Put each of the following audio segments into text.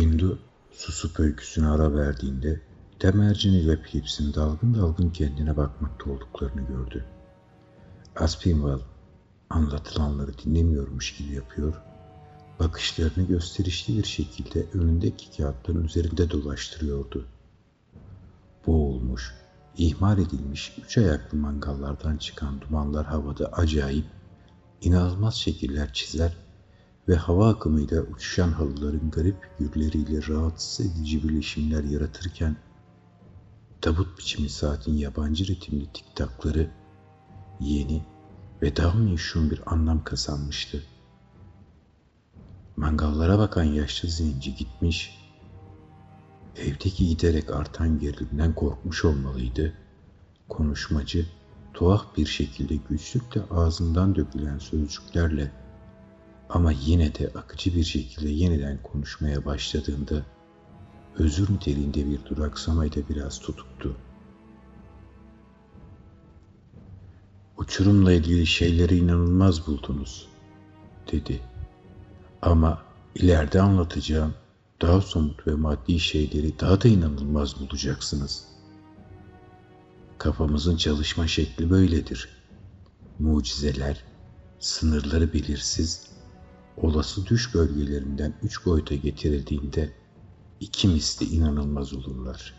Hindu susup öyküsüne ara verdiğinde Temercin ile Phillips'in dalgın dalgın kendine bakmakta olduklarını gördü. Aspinwall anlatılanları dinlemiyormuş gibi yapıyor, bakışlarını gösterişli bir şekilde önündeki kağıtların üzerinde dolaştırıyordu. Boğulmuş, ihmal edilmiş üç ayaklı mangallardan çıkan dumanlar havada acayip, inanılmaz şekiller çizer ve hava akımıyla uçuşan halıların garip figürleriyle rahatsız edici birleşimler yaratırken tabut biçimi saatin yabancı ritimli tiktakları yeni ve daha meşhur bir anlam kazanmıştı. Mangallara bakan yaşlı zenci gitmiş, evdeki giderek artan gerilimden korkmuş olmalıydı. Konuşmacı tuhaf bir şekilde güçlükle ağzından dökülen sözcüklerle ama yine de akıcı bir şekilde yeniden konuşmaya başladığında özür niteliğinde bir duraksamayla biraz tutuktu. Uçurumla ilgili şeyleri inanılmaz buldunuz, dedi. Ama ileride anlatacağım daha somut ve maddi şeyleri daha da inanılmaz bulacaksınız. Kafamızın çalışma şekli böyledir. Mucizeler, sınırları belirsiz, olası düş bölgelerinden üç boyuta getirildiğinde iki misli inanılmaz olurlar.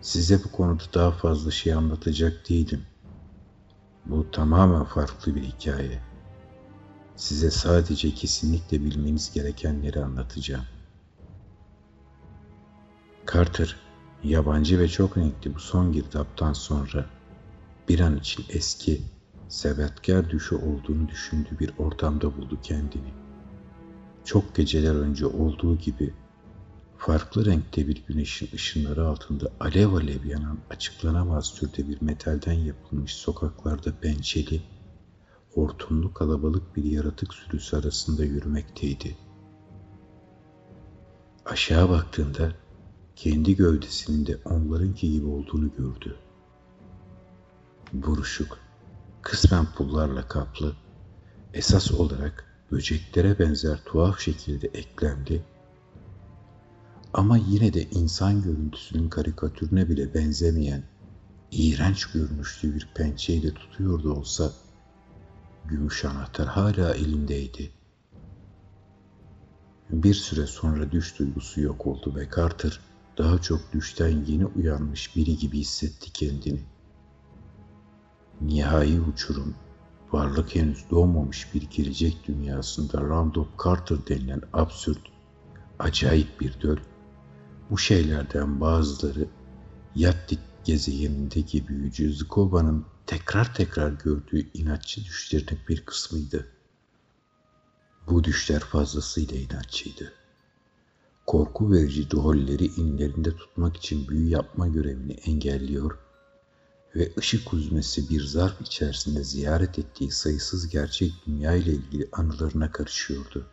Size bu konuda daha fazla şey anlatacak değilim. Bu tamamen farklı bir hikaye. Size sadece kesinlikle bilmeniz gerekenleri anlatacağım. Carter, yabancı ve çok renkli bu son girdaptan sonra bir an için eski, sebetkar düşü olduğunu düşündüğü bir ortamda buldu kendini. Çok geceler önce olduğu gibi farklı renkte bir güneşin ışınları altında alev alev yanan açıklanamaz türde bir metalden yapılmış sokaklarda pençeli, hortumlu kalabalık bir yaratık sürüsü arasında yürümekteydi. Aşağı baktığında kendi gövdesinin de onlarınki gibi olduğunu gördü. Buruşuk, kısmen pullarla kaplı, esas olarak böceklere benzer tuhaf şekilde eklemli, ama yine de insan görüntüsünün karikatürüne bile benzemeyen, iğrenç görünüşlü bir pençeyle tutuyordu olsa, gümüş anahtar hala elindeydi. Bir süre sonra düş duygusu yok oldu ve Carter daha çok düşten yeni uyanmış biri gibi hissetti kendini. Nihai uçurum, varlık henüz doğmamış bir gelecek dünyasında Randolph Carter denilen absürt, acayip bir döl bu şeylerden bazıları Yattik gezegenindeki büyücü Zkova'nın tekrar tekrar gördüğü inatçı düşlerinin bir kısmıydı. Bu düşler fazlasıyla inatçıydı. Korku verici duholleri inlerinde tutmak için büyü yapma görevini engelliyor ve ışık huzmesi bir zarf içerisinde ziyaret ettiği sayısız gerçek dünya ile ilgili anılarına karışıyordu.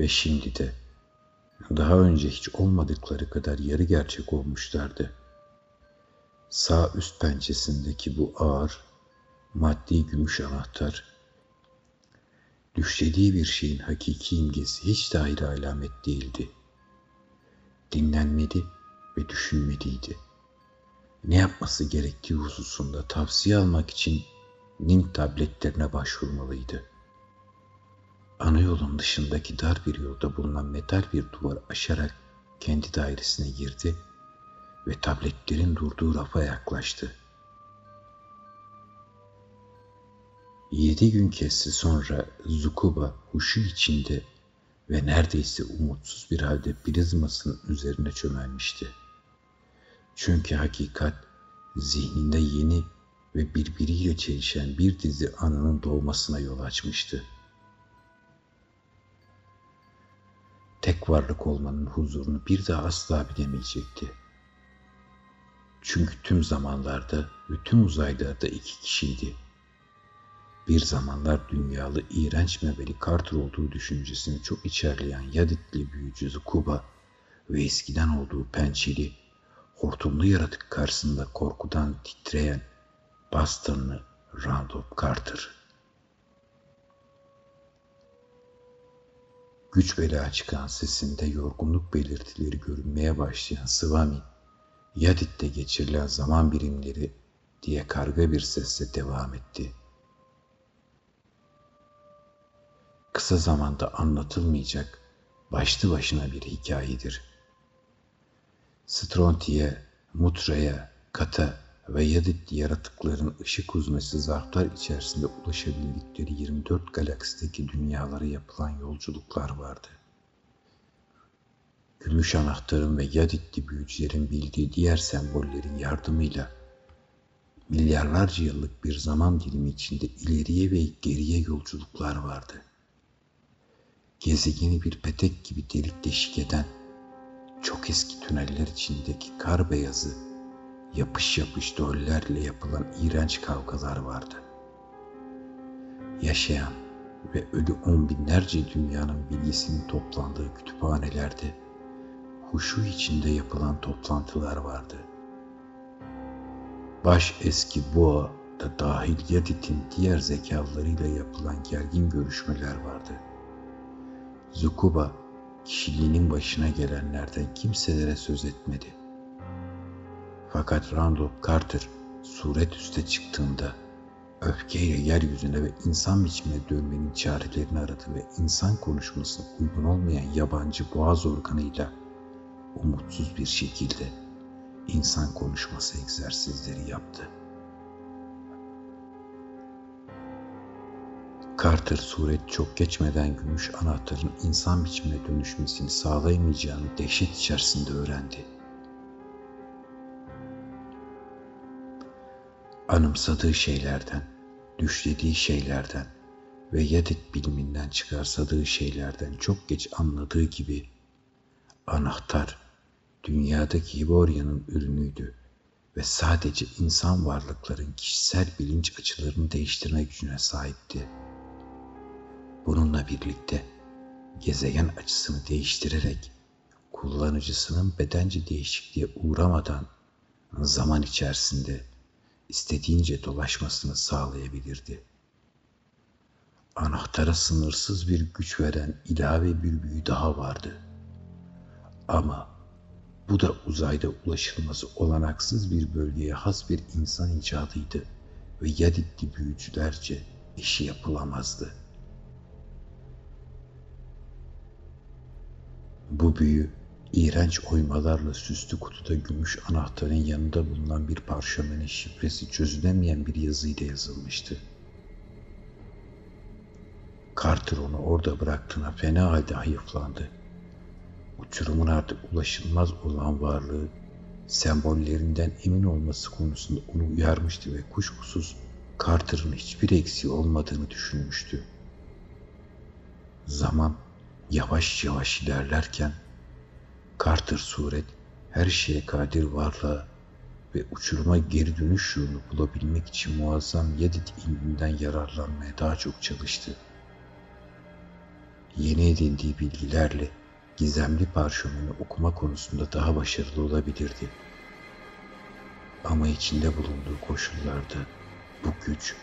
Ve şimdi de daha önce hiç olmadıkları kadar yarı gerçek olmuşlardı. Sağ üst pençesindeki bu ağır, maddi gümüş anahtar, düşlediği bir şeyin hakiki imgesi hiç de alamet değildi. Dinlenmedi ve düşünmeliydi. Ne yapması gerektiği hususunda tavsiye almak için nin tabletlerine başvurmalıydı.'' ana yolun dışındaki dar bir yolda bulunan metal bir duvar aşarak kendi dairesine girdi ve tabletlerin durduğu rafa yaklaştı. Yedi gün kesti sonra Zukuba huşu içinde ve neredeyse umutsuz bir halde prizmasının üzerine çömelmişti. Çünkü hakikat zihninde yeni ve birbiriyle çelişen bir dizi anının doğmasına yol açmıştı. tek varlık olmanın huzurunu bir daha asla bilemeyecekti. Çünkü tüm zamanlarda ve tüm uzaylarda iki kişiydi. Bir zamanlar dünyalı iğrenç mebeli Carter olduğu düşüncesini çok içerleyen Yaditli büyücü Zukuba ve eskiden olduğu pençeli, hortumlu yaratık karşısında korkudan titreyen Boston'lı Randolph Carter. güç bela çıkan sesinde yorgunluk belirtileri görünmeye başlayan Swami, Yadit'te geçirilen zaman birimleri diye karga bir sesle devam etti. Kısa zamanda anlatılmayacak başlı başına bir hikayedir. Stronti'ye, Mutra'ya, Kata ve Yadit yaratıkların ışık huzmesi zarflar içerisinde ulaşabildikleri 24 galaksideki dünyalara yapılan yolculuklar vardı. Gümüş anahtarın ve Yaditli büyücülerin bildiği diğer sembollerin yardımıyla milyarlarca yıllık bir zaman dilimi içinde ileriye ve geriye yolculuklar vardı. Gezegeni bir petek gibi delik deşik eden çok eski tüneller içindeki kar beyazı yapış yapış döllerle yapılan iğrenç kavgalar vardı. Yaşayan ve ölü on binlerce dünyanın bilgisinin toplandığı kütüphanelerde huşu içinde yapılan toplantılar vardı. Baş eski boğa da dahil Yadit'in diğer zekalarıyla yapılan gergin görüşmeler vardı. Zukuba kişiliğinin başına gelenlerden kimselere söz etmedi.'' Fakat Randolph Carter suret üste çıktığında öfkeyle yeryüzüne ve insan biçimine dönmenin çarelerini aradı ve insan konuşmasına uygun olmayan yabancı boğaz organıyla umutsuz bir şekilde insan konuşması egzersizleri yaptı. Carter suret çok geçmeden gümüş anahtarın insan biçimine dönüşmesini sağlayamayacağını dehşet içerisinde öğrendi. anımsadığı şeylerden, düşlediği şeylerden ve Yadit biliminden çıkarsadığı şeylerden çok geç anladığı gibi anahtar dünyadaki Hiborya'nın ürünüydü ve sadece insan varlıkların kişisel bilinç açılarını değiştirme gücüne sahipti. Bununla birlikte gezegen açısını değiştirerek kullanıcısının bedence değişikliğe uğramadan zaman içerisinde istediğince dolaşmasını sağlayabilirdi. Anahtara sınırsız bir güç veren ilave bir büyü daha vardı. Ama bu da uzayda ulaşılması olanaksız bir bölgeye has bir insan icadıydı ve Yaditli büyücülerce eşi yapılamazdı. Bu büyü İğrenç oymalarla süslü kutuda gümüş anahtarın yanında bulunan bir parşömenin şifresi çözülemeyen bir yazıyla yazılmıştı. Carter onu orada bıraktığına fena halde hayıflandı. Uçurumun artık ulaşılmaz olan varlığı sembollerinden emin olması konusunda onu uyarmıştı ve kuşkusuz Carter'ın hiçbir eksiği olmadığını düşünmüştü. Zaman yavaş yavaş ilerlerken Carter suret her şeye kadir varlığa ve uçuruma geri dönüş yolunu bulabilmek için muazzam Yedid ilminden yararlanmaya daha çok çalıştı. Yeni edindiği bilgilerle gizemli parşömeni okuma konusunda daha başarılı olabilirdi. Ama içinde bulunduğu koşullarda bu güç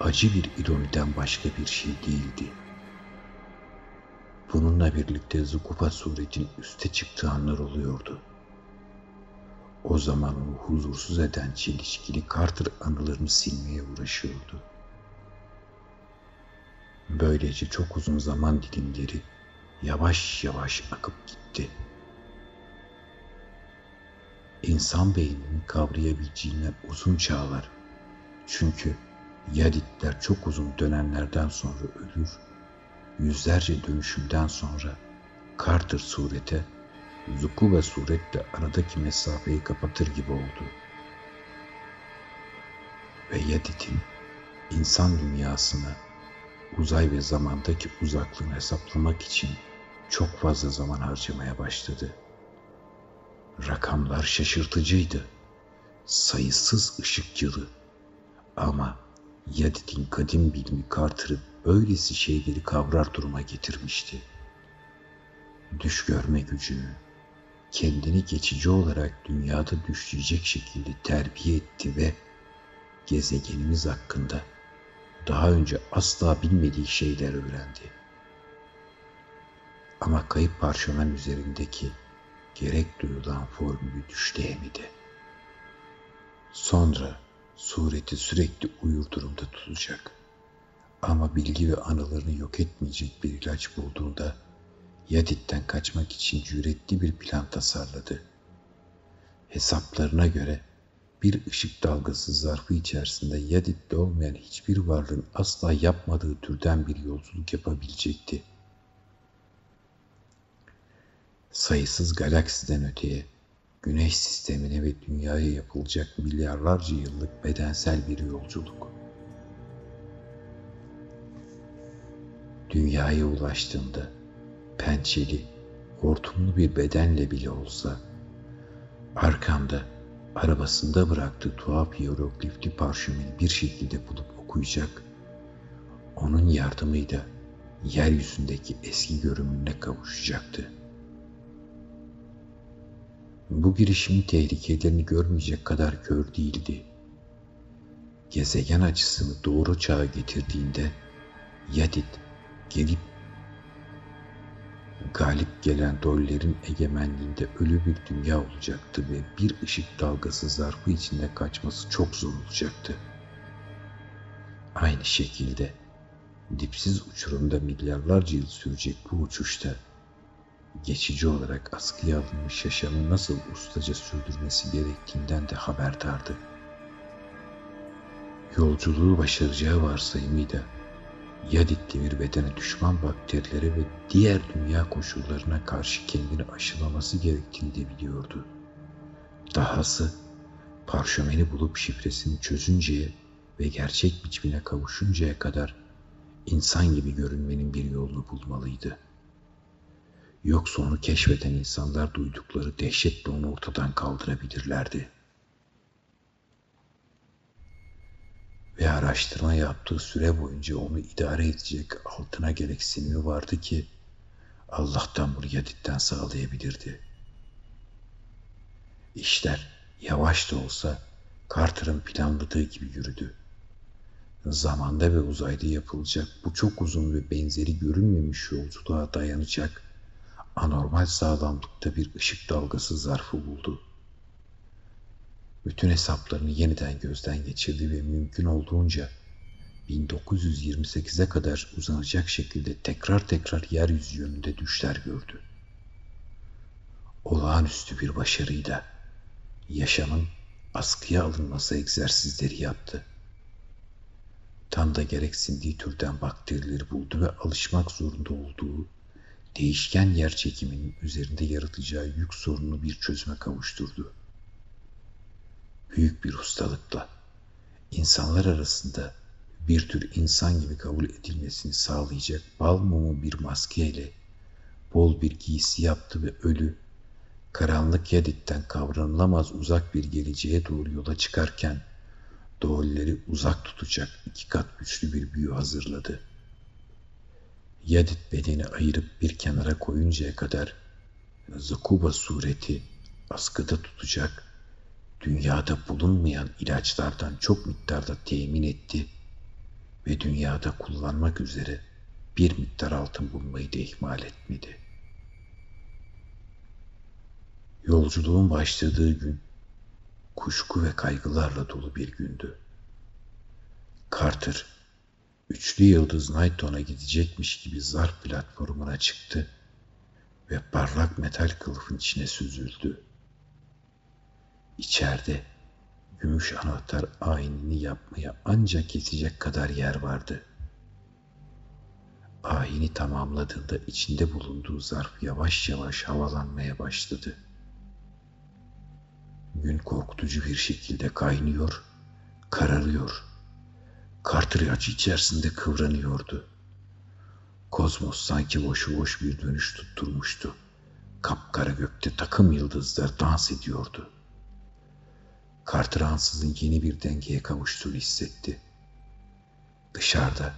acı bir ironiden başka bir şey değildi.'' Bununla birlikte Zukupa suretin üste çıktığı anlar oluyordu. O zaman onu huzursuz eden çelişkili Carter anılarını silmeye uğraşıyordu. Böylece çok uzun zaman dilimleri yavaş yavaş akıp gitti. İnsan beyninin kavrayabileceğinden uzun çağlar. Çünkü Yaditler çok uzun dönemlerden sonra ölür yüzlerce dönüşümden sonra Carter surete, Zukuba suretle aradaki mesafeyi kapatır gibi oldu. Ve Yedit'in insan dünyasına uzay ve zamandaki uzaklığını hesaplamak için çok fazla zaman harcamaya başladı. Rakamlar şaşırtıcıydı. Sayısız ışık yılı. Ama Yadid'in kadim bilimi Carter'ı öylesi şeyleri kavrar duruma getirmişti. Düş görme gücünü, kendini geçici olarak dünyada düşleyecek şekilde terbiye etti ve gezegenimiz hakkında daha önce asla bilmediği şeyler öğrendi. Ama kayıp parşömen üzerindeki gerek duyulan formülü düşleyemedi. Sonra sureti sürekli uyur durumda tutacak. Ama bilgi ve anılarını yok etmeyecek bir ilaç bulduğunda Yadid'den kaçmak için cüretli bir plan tasarladı. Hesaplarına göre bir ışık dalgası zarfı içerisinde Yadid'de olmayan hiçbir varlığın asla yapmadığı türden bir yolculuk yapabilecekti. Sayısız galaksiden öteye, güneş sistemine ve dünyaya yapılacak milyarlarca yıllık bedensel bir yolculuk. Dünyaya ulaştığında pençeli, hortumlu bir bedenle bile olsa arkamda arabasında bıraktığı tuhaf hieroglifli parşömeni bir şekilde bulup okuyacak. Onun yardımıyla yeryüzündeki eski görünümüne kavuşacaktı. Bu girişimin tehlikelerini görmeyecek kadar kör değildi. Gezegen açısını doğru çağa getirdiğinde Yadid gelip galip gelen Doller'in egemenliğinde ölü bir dünya olacaktı ve bir ışık dalgası zarfı içinde kaçması çok zor olacaktı. Aynı şekilde dipsiz uçurumda milyarlarca yıl sürecek bu uçuşta geçici olarak askıya alınmış yaşamı nasıl ustaca sürdürmesi gerektiğinden de haberdardı. Yolculuğu başaracağı varsayımıyla Yaditli bir bedene düşman bakterilere ve diğer dünya koşullarına karşı kendini aşılaması gerektiğini de biliyordu. Dahası parşömeni bulup şifresini çözünceye ve gerçek biçimine kavuşuncaya kadar insan gibi görünmenin bir yolunu bulmalıydı. Yoksa onu keşfeden insanlar duydukları dehşetle onu ortadan kaldırabilirlerdi.'' Ve araştırma yaptığı süre boyunca onu idare edecek altına gereksinimi vardı ki Allah'tan bunu yeditten sağlayabilirdi. İşler yavaş da olsa Carter'ın planladığı gibi yürüdü. Zamanda ve uzayda yapılacak bu çok uzun ve benzeri görünmemiş yolculuğa dayanacak anormal sağlamlıkta bir ışık dalgası zarfı buldu bütün hesaplarını yeniden gözden geçirdi ve mümkün olduğunca 1928'e kadar uzanacak şekilde tekrar tekrar yeryüzü yönünde düşler gördü. Olağanüstü bir başarıyla yaşamın askıya alınması egzersizleri yaptı. Tam da gereksindiği türden bakterileri buldu ve alışmak zorunda olduğu değişken yer çekiminin üzerinde yaratacağı yük sorununu bir çözüme kavuşturdu büyük bir ustalıkla insanlar arasında bir tür insan gibi kabul edilmesini sağlayacak bal mumu bir maskeyle bol bir giysi yaptı ve ölü, karanlık yaditten kavranılamaz uzak bir geleceğe doğru yola çıkarken doğulleri uzak tutacak iki kat güçlü bir büyü hazırladı. Yadit bedeni ayırıp bir kenara koyuncaya kadar Zakuba sureti askıda tutacak dünyada bulunmayan ilaçlardan çok miktarda temin etti ve dünyada kullanmak üzere bir miktar altın bulmayı da ihmal etmedi. Yolculuğun başladığı gün kuşku ve kaygılarla dolu bir gündü. Carter, üçlü yıldız Nighton'a gidecekmiş gibi zarf platformuna çıktı ve parlak metal kılıfın içine süzüldü. İçeride gümüş anahtar ayinini yapmaya ancak yetecek kadar yer vardı. Ayini tamamladığında içinde bulunduğu zarf yavaş yavaş havalanmaya başladı. Gün korkutucu bir şekilde kaynıyor, kararıyor. Acı içerisinde kıvranıyordu. Kozmos sanki boşu boş bir dönüş tutturmuştu. Kapkara gökte takım yıldızlar dans ediyordu. Carter ansızın yeni bir dengeye kavuştuğunu hissetti. Dışarıda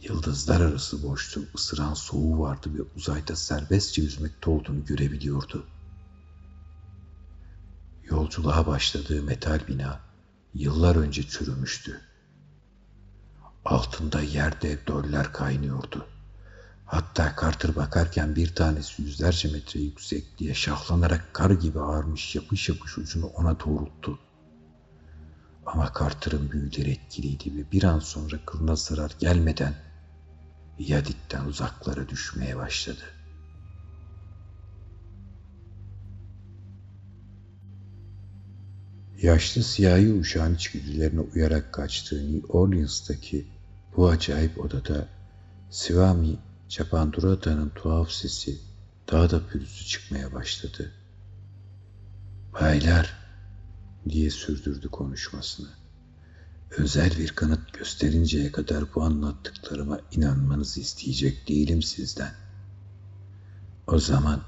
yıldızlar arası boşluğun ısıran soğuğu vardı ve uzayda serbestçe yüzmekte olduğunu görebiliyordu. Yolculuğa başladığı metal bina yıllar önce çürümüştü. Altında yerde döller kaynıyordu. Hatta Carter bakarken bir tanesi yüzlerce metre yüksekliğe şahlanarak kar gibi ağarmış yapış yapış ucunu ona doğrulttu. Ama Carter'ın büyüleri etkiliydi ve bir an sonra kılına zarar gelmeden Yadik'ten uzaklara düşmeye başladı. Yaşlı siyahi uşağın içgüdülerine uyarak kaçtığı New Orleans'taki bu acayip odada Swami Chapandurata'nın tuhaf sesi daha da pürüzlü çıkmaya başladı. Baylar diye sürdürdü konuşmasını. Özel bir kanıt gösterinceye kadar bu anlattıklarıma inanmanızı isteyecek değilim sizden. O zaman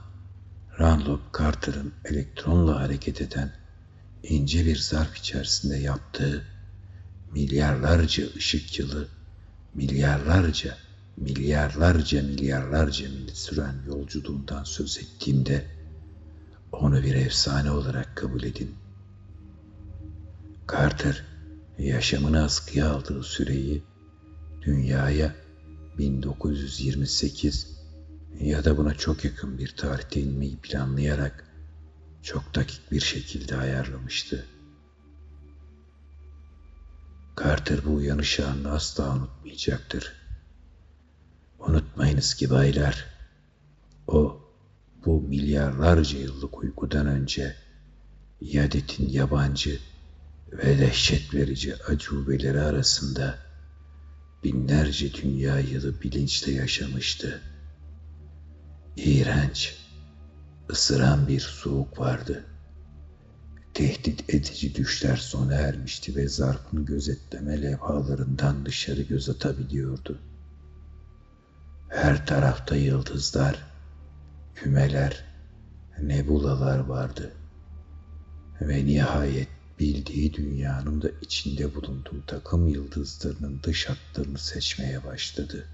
Ranlop Carter'ın elektronla hareket eden ince bir zarf içerisinde yaptığı milyarlarca ışık yılı, milyarlarca, milyarlarca, milyarlarca mil süren yolculuğundan söz ettiğimde onu bir efsane olarak kabul edin. Carter yaşamını askıya aldığı süreyi dünyaya 1928 ya da buna çok yakın bir tarihte inmeyi planlayarak çok dakik bir şekilde ayarlamıştı. Carter bu uyanış anını asla unutmayacaktır. Unutmayınız ki baylar, o bu milyarlarca yıllık uykudan önce Yadet'in yabancı ve dehşet verici acubeleri arasında binlerce dünya yılı bilinçle yaşamıştı. İğrenç, ısıran bir soğuk vardı. Tehdit edici düşler sona ermişti ve zarfın gözetleme levhalarından dışarı göz atabiliyordu. Her tarafta yıldızlar, kümeler, nebulalar vardı. Ve nihayet bildiği dünyanın da içinde bulunduğu takım yıldızlarının dış hatlarını seçmeye başladı.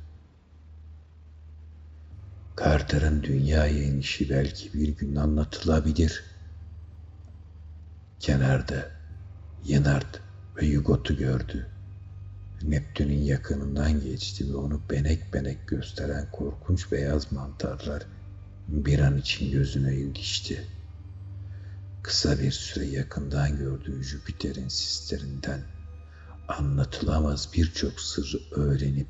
Carter'ın dünyaya inişi belki bir gün anlatılabilir. Kenarda Yenard ve Yugot'u gördü. Neptün'ün yakınından geçti ve onu benek benek gösteren korkunç beyaz mantarlar bir an için gözüne ilişti.'' Kısa bir süre yakından gördüğü Jüpiter'in sislerinden anlatılamaz birçok sırrı öğrenip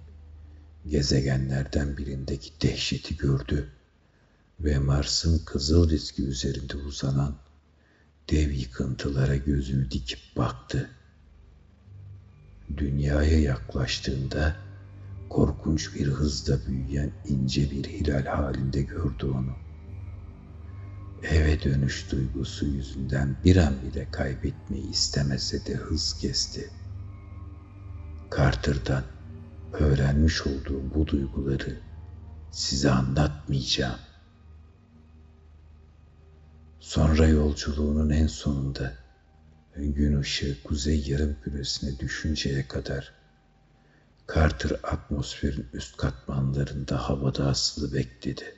gezegenlerden birindeki dehşeti gördü ve Mars'ın kızıl diski üzerinde uzanan dev yıkıntılara gözünü dikip baktı. Dünyaya yaklaştığında korkunç bir hızla büyüyen ince bir hilal halinde gördü onu eve dönüş duygusu yüzünden bir an bile kaybetmeyi istemese de hız kesti. Carter'dan öğrenmiş olduğum bu duyguları size anlatmayacağım. Sonra yolculuğunun en sonunda gün ışığı kuzey yarım küresine düşünceye kadar Carter atmosferin üst katmanlarında havada asılı bekledi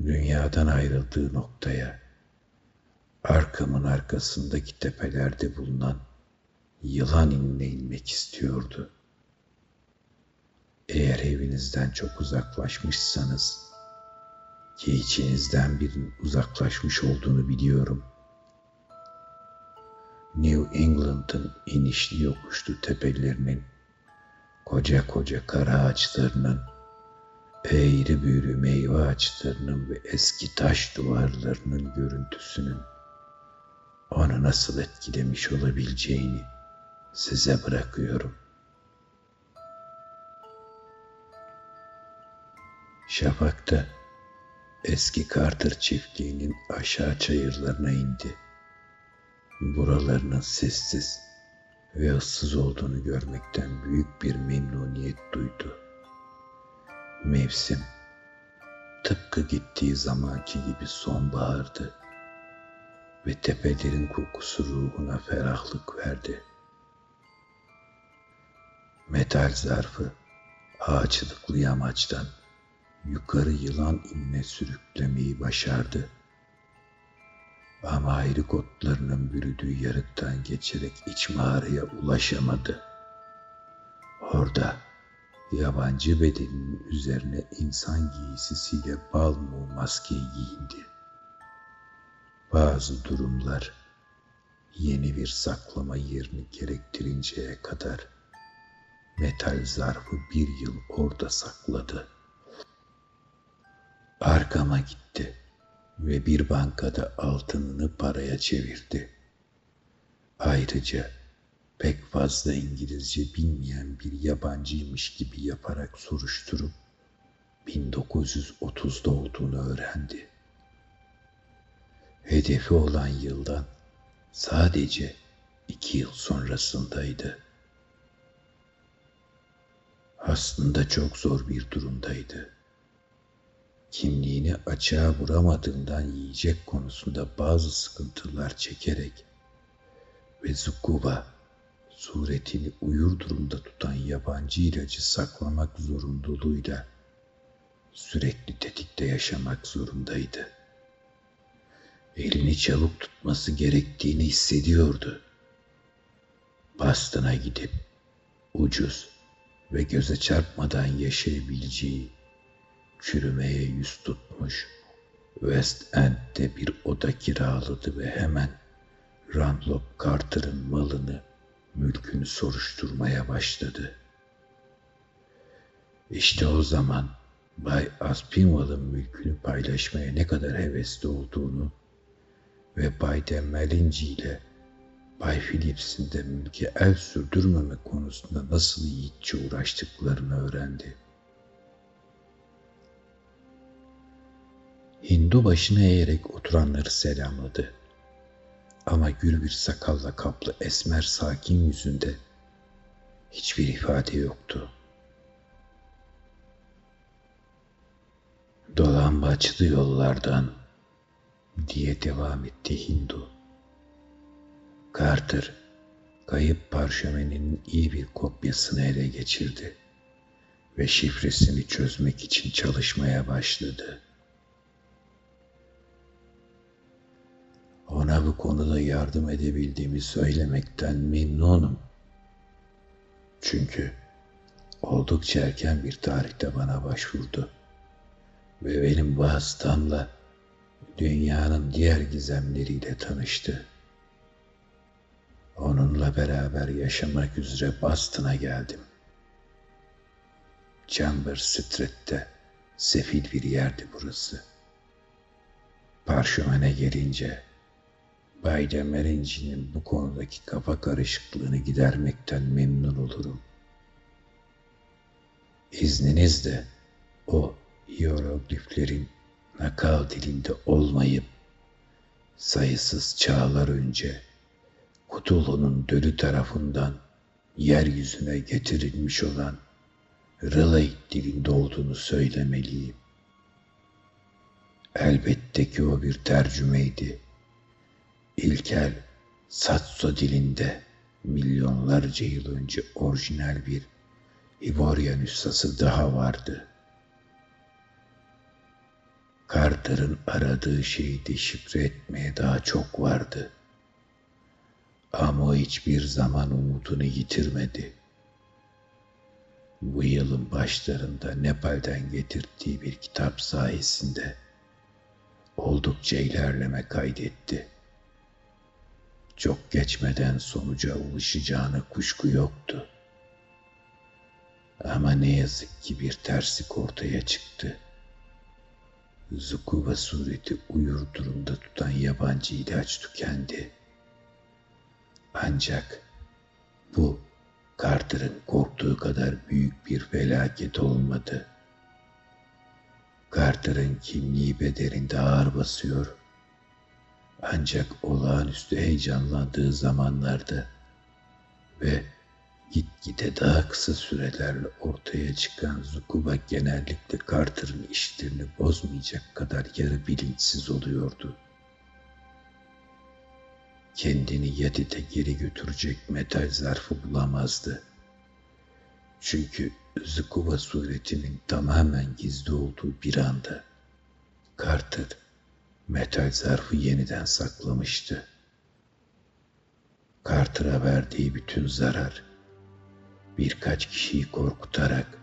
dünyadan ayrıldığı noktaya, arkamın arkasındaki tepelerde bulunan yılan inine inmek istiyordu. Eğer evinizden çok uzaklaşmışsanız, ki içinizden birinin uzaklaşmış olduğunu biliyorum. New England'ın inişli yokuşlu tepelerinin, koca koca kara ağaçlarının, eğri büğrü meyve ağaçlarının ve eski taş duvarlarının görüntüsünün onu nasıl etkilemiş olabileceğini size bırakıyorum. Şafakta eski Carter çiftliğinin aşağı çayırlarına indi. Buralarının sessiz ve ıssız olduğunu görmekten büyük bir memnuniyet duydu. Mevsim tıpkı gittiği zamanki gibi sonbahardı ve tepelerin kokusu ruhuna ferahlık verdi. Metal zarfı ağaçlıklı yamaçtan yukarı yılan inine sürüklemeyi başardı. Ama ayrı kotlarının bürüdüğü yarıktan geçerek iç mağaraya ulaşamadı. Orada yabancı bedeninin üzerine insan giysisiyle balmu maskeyi giyindi. Bazı durumlar yeni bir saklama yerini gerektirinceye kadar metal zarfı bir yıl orada sakladı. Arkama gitti ve bir bankada altınını paraya çevirdi. Ayrıca pek fazla İngilizce bilmeyen bir yabancıymış gibi yaparak soruşturup 1930'da olduğunu öğrendi. Hedefi olan yıldan sadece iki yıl sonrasındaydı. Aslında çok zor bir durumdaydı. Kimliğini açığa vuramadığından yiyecek konusunda bazı sıkıntılar çekerek ve Zukuba suretini uyur durumda tutan yabancı ilacı saklamak zorunluluğuyla sürekli tetikte yaşamak zorundaydı. Elini çabuk tutması gerektiğini hissediyordu. Boston'a gidip ucuz ve göze çarpmadan yaşayabileceği çürümeye yüz tutmuş West End'de bir oda kiraladı ve hemen Randolph Carter'ın malını, mülkünü soruşturmaya başladı. İşte o zaman Bay Aspinwall'ın mülkünü paylaşmaya ne kadar hevesli olduğunu ve Bay de Melinci ile Bay Phillips'in de mülke el sürdürmeme konusunda nasıl yiğitçe uğraştıklarını öğrendi. Hindu başını eğerek oturanları selamladı. Ama gür bir sakalla kaplı esmer sakin yüzünde hiçbir ifade yoktu. Dolambaçlı yollardan diye devam etti Hindu. Carter kayıp parşömenin iyi bir kopyasını ele geçirdi ve şifresini çözmek için çalışmaya başladı. Ona bu konuda yardım edebildiğimi söylemekten memnunum. Çünkü oldukça erken bir tarihte bana başvurdu ve benim vasıtamla dünyanın diğer gizemleriyle tanıştı. Onunla beraber yaşamak üzere Boston'a geldim. Chamber Street'te sefil bir yerdi burası. Parşömene gelince Bay Demerinci'nin bu konudaki kafa karışıklığını gidermekten memnun olurum. İzninizle o hierogliflerin nakal dilinde olmayıp sayısız çağlar önce Kutulu'nun dölü tarafından yeryüzüne getirilmiş olan Relay dilinde olduğunu söylemeliyim. Elbette ki o bir tercümeydi. İlkel Satso dilinde milyonlarca yıl önce orijinal bir İborya nüshası daha vardı. Carter'ın aradığı şeyi deşifre etmeye daha çok vardı. Ama o hiçbir zaman umudunu yitirmedi. Bu yılın başlarında Nepal'den getirdiği bir kitap sayesinde oldukça ilerleme kaydetti. Çok geçmeden sonuca ulaşacağına kuşku yoktu. Ama ne yazık ki bir terslik ortaya çıktı. Zukuva sureti uyur durumda tutan yabancı ilaç tükendi. Ancak bu Carter'ın korktuğu kadar büyük bir felaket olmadı. Carter'ın kimliği bedeninde ağır basıyor. Ancak olağanüstü heyecanlandığı zamanlarda ve gitgide daha kısa sürelerle ortaya çıkan Zukuba genellikle Carter'ın işlerini bozmayacak kadar yarı bilinçsiz oluyordu. Kendini Yadid'e geri götürecek metal zarfı bulamazdı. Çünkü Zukuba suretinin tamamen gizli olduğu bir anda Carter metal zarfı yeniden saklamıştı. Carter'a verdiği bütün zarar birkaç kişiyi korkutarak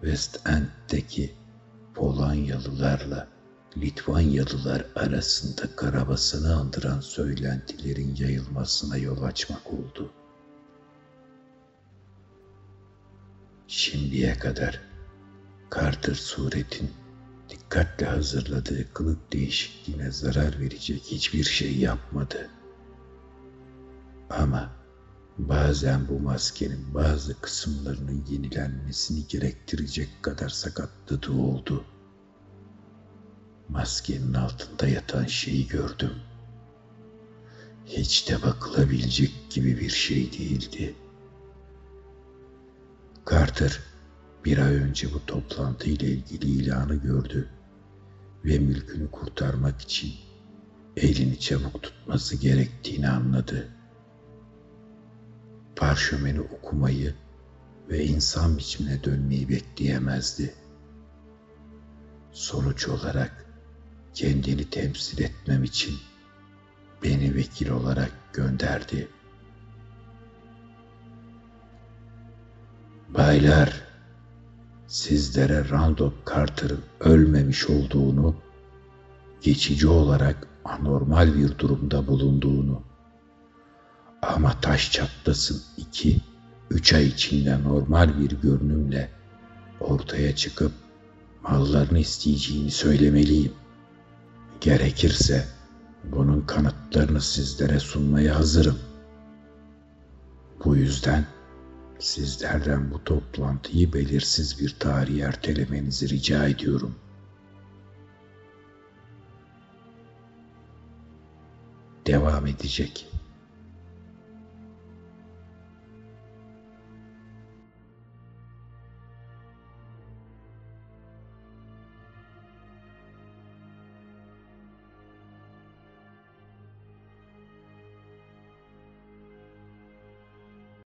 West End'deki Polonyalılarla Litvanyalılar arasında karabasanı andıran söylentilerin yayılmasına yol açmak oldu. Şimdiye kadar Carter suretin dikkatle hazırladığı kılık değişikliğine zarar verecek hiçbir şey yapmadı. Ama bazen bu maskenin bazı kısımlarının yenilenmesini gerektirecek kadar sakatladığı oldu. Maskenin altında yatan şeyi gördüm. Hiç de bakılabilecek gibi bir şey değildi. Carter bir ay önce bu toplantı ile ilgili ilanı gördü ve mülkünü kurtarmak için elini çabuk tutması gerektiğini anladı. Parşömeni okumayı ve insan biçimine dönmeyi bekleyemezdi. Sonuç olarak kendini temsil etmem için beni vekil olarak gönderdi. Baylar, sizlere Randolph Carter'ın ölmemiş olduğunu, geçici olarak anormal bir durumda bulunduğunu ama taş çatlasın iki, üç ay içinde normal bir görünümle ortaya çıkıp mallarını isteyeceğini söylemeliyim. Gerekirse bunun kanıtlarını sizlere sunmaya hazırım. Bu yüzden sizlerden bu toplantıyı belirsiz bir tarih ertelemenizi rica ediyorum. Devam edecek.